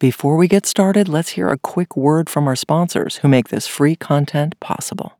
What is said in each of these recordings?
Before we get started, let's hear a quick word from our sponsors who make this free content possible.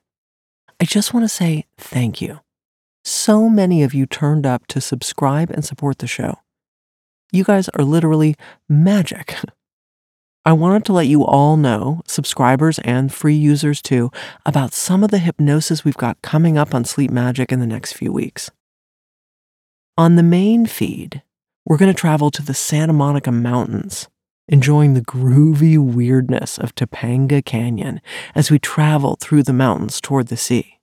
I just want to say thank you. So many of you turned up to subscribe and support the show. You guys are literally magic. I wanted to let you all know, subscribers and free users too, about some of the hypnosis we've got coming up on Sleep Magic in the next few weeks. On the main feed, we're going to travel to the Santa Monica Mountains, enjoying the groovy weirdness of Topanga Canyon as we travel through the mountains toward the sea.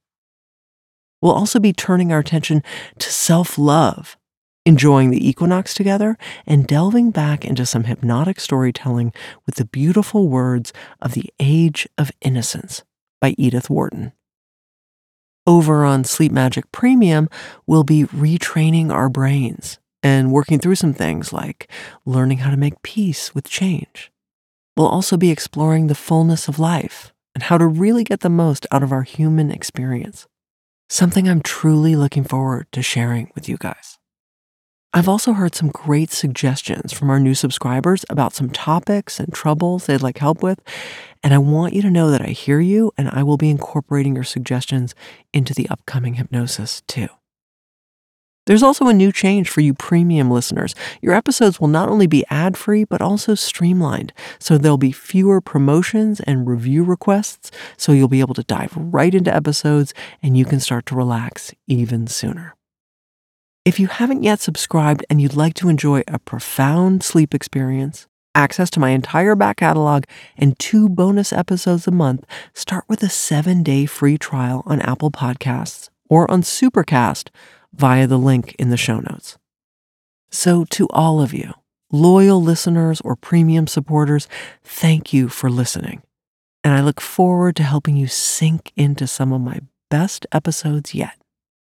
We'll also be turning our attention to self love, enjoying the equinox together, and delving back into some hypnotic storytelling with the beautiful words of The Age of Innocence by Edith Wharton. Over on Sleep Magic Premium, we'll be retraining our brains and working through some things like learning how to make peace with change. We'll also be exploring the fullness of life and how to really get the most out of our human experience something I'm truly looking forward to sharing with you guys. I've also heard some great suggestions from our new subscribers about some topics and troubles they'd like help with, and I want you to know that I hear you and I will be incorporating your suggestions into the upcoming hypnosis too. There's also a new change for you premium listeners. Your episodes will not only be ad free, but also streamlined. So there'll be fewer promotions and review requests. So you'll be able to dive right into episodes and you can start to relax even sooner. If you haven't yet subscribed and you'd like to enjoy a profound sleep experience, access to my entire back catalog, and two bonus episodes a month, start with a seven day free trial on Apple Podcasts or on Supercast via the link in the show notes. So, to all of you, loyal listeners or premium supporters, thank you for listening. And I look forward to helping you sink into some of my best episodes yet.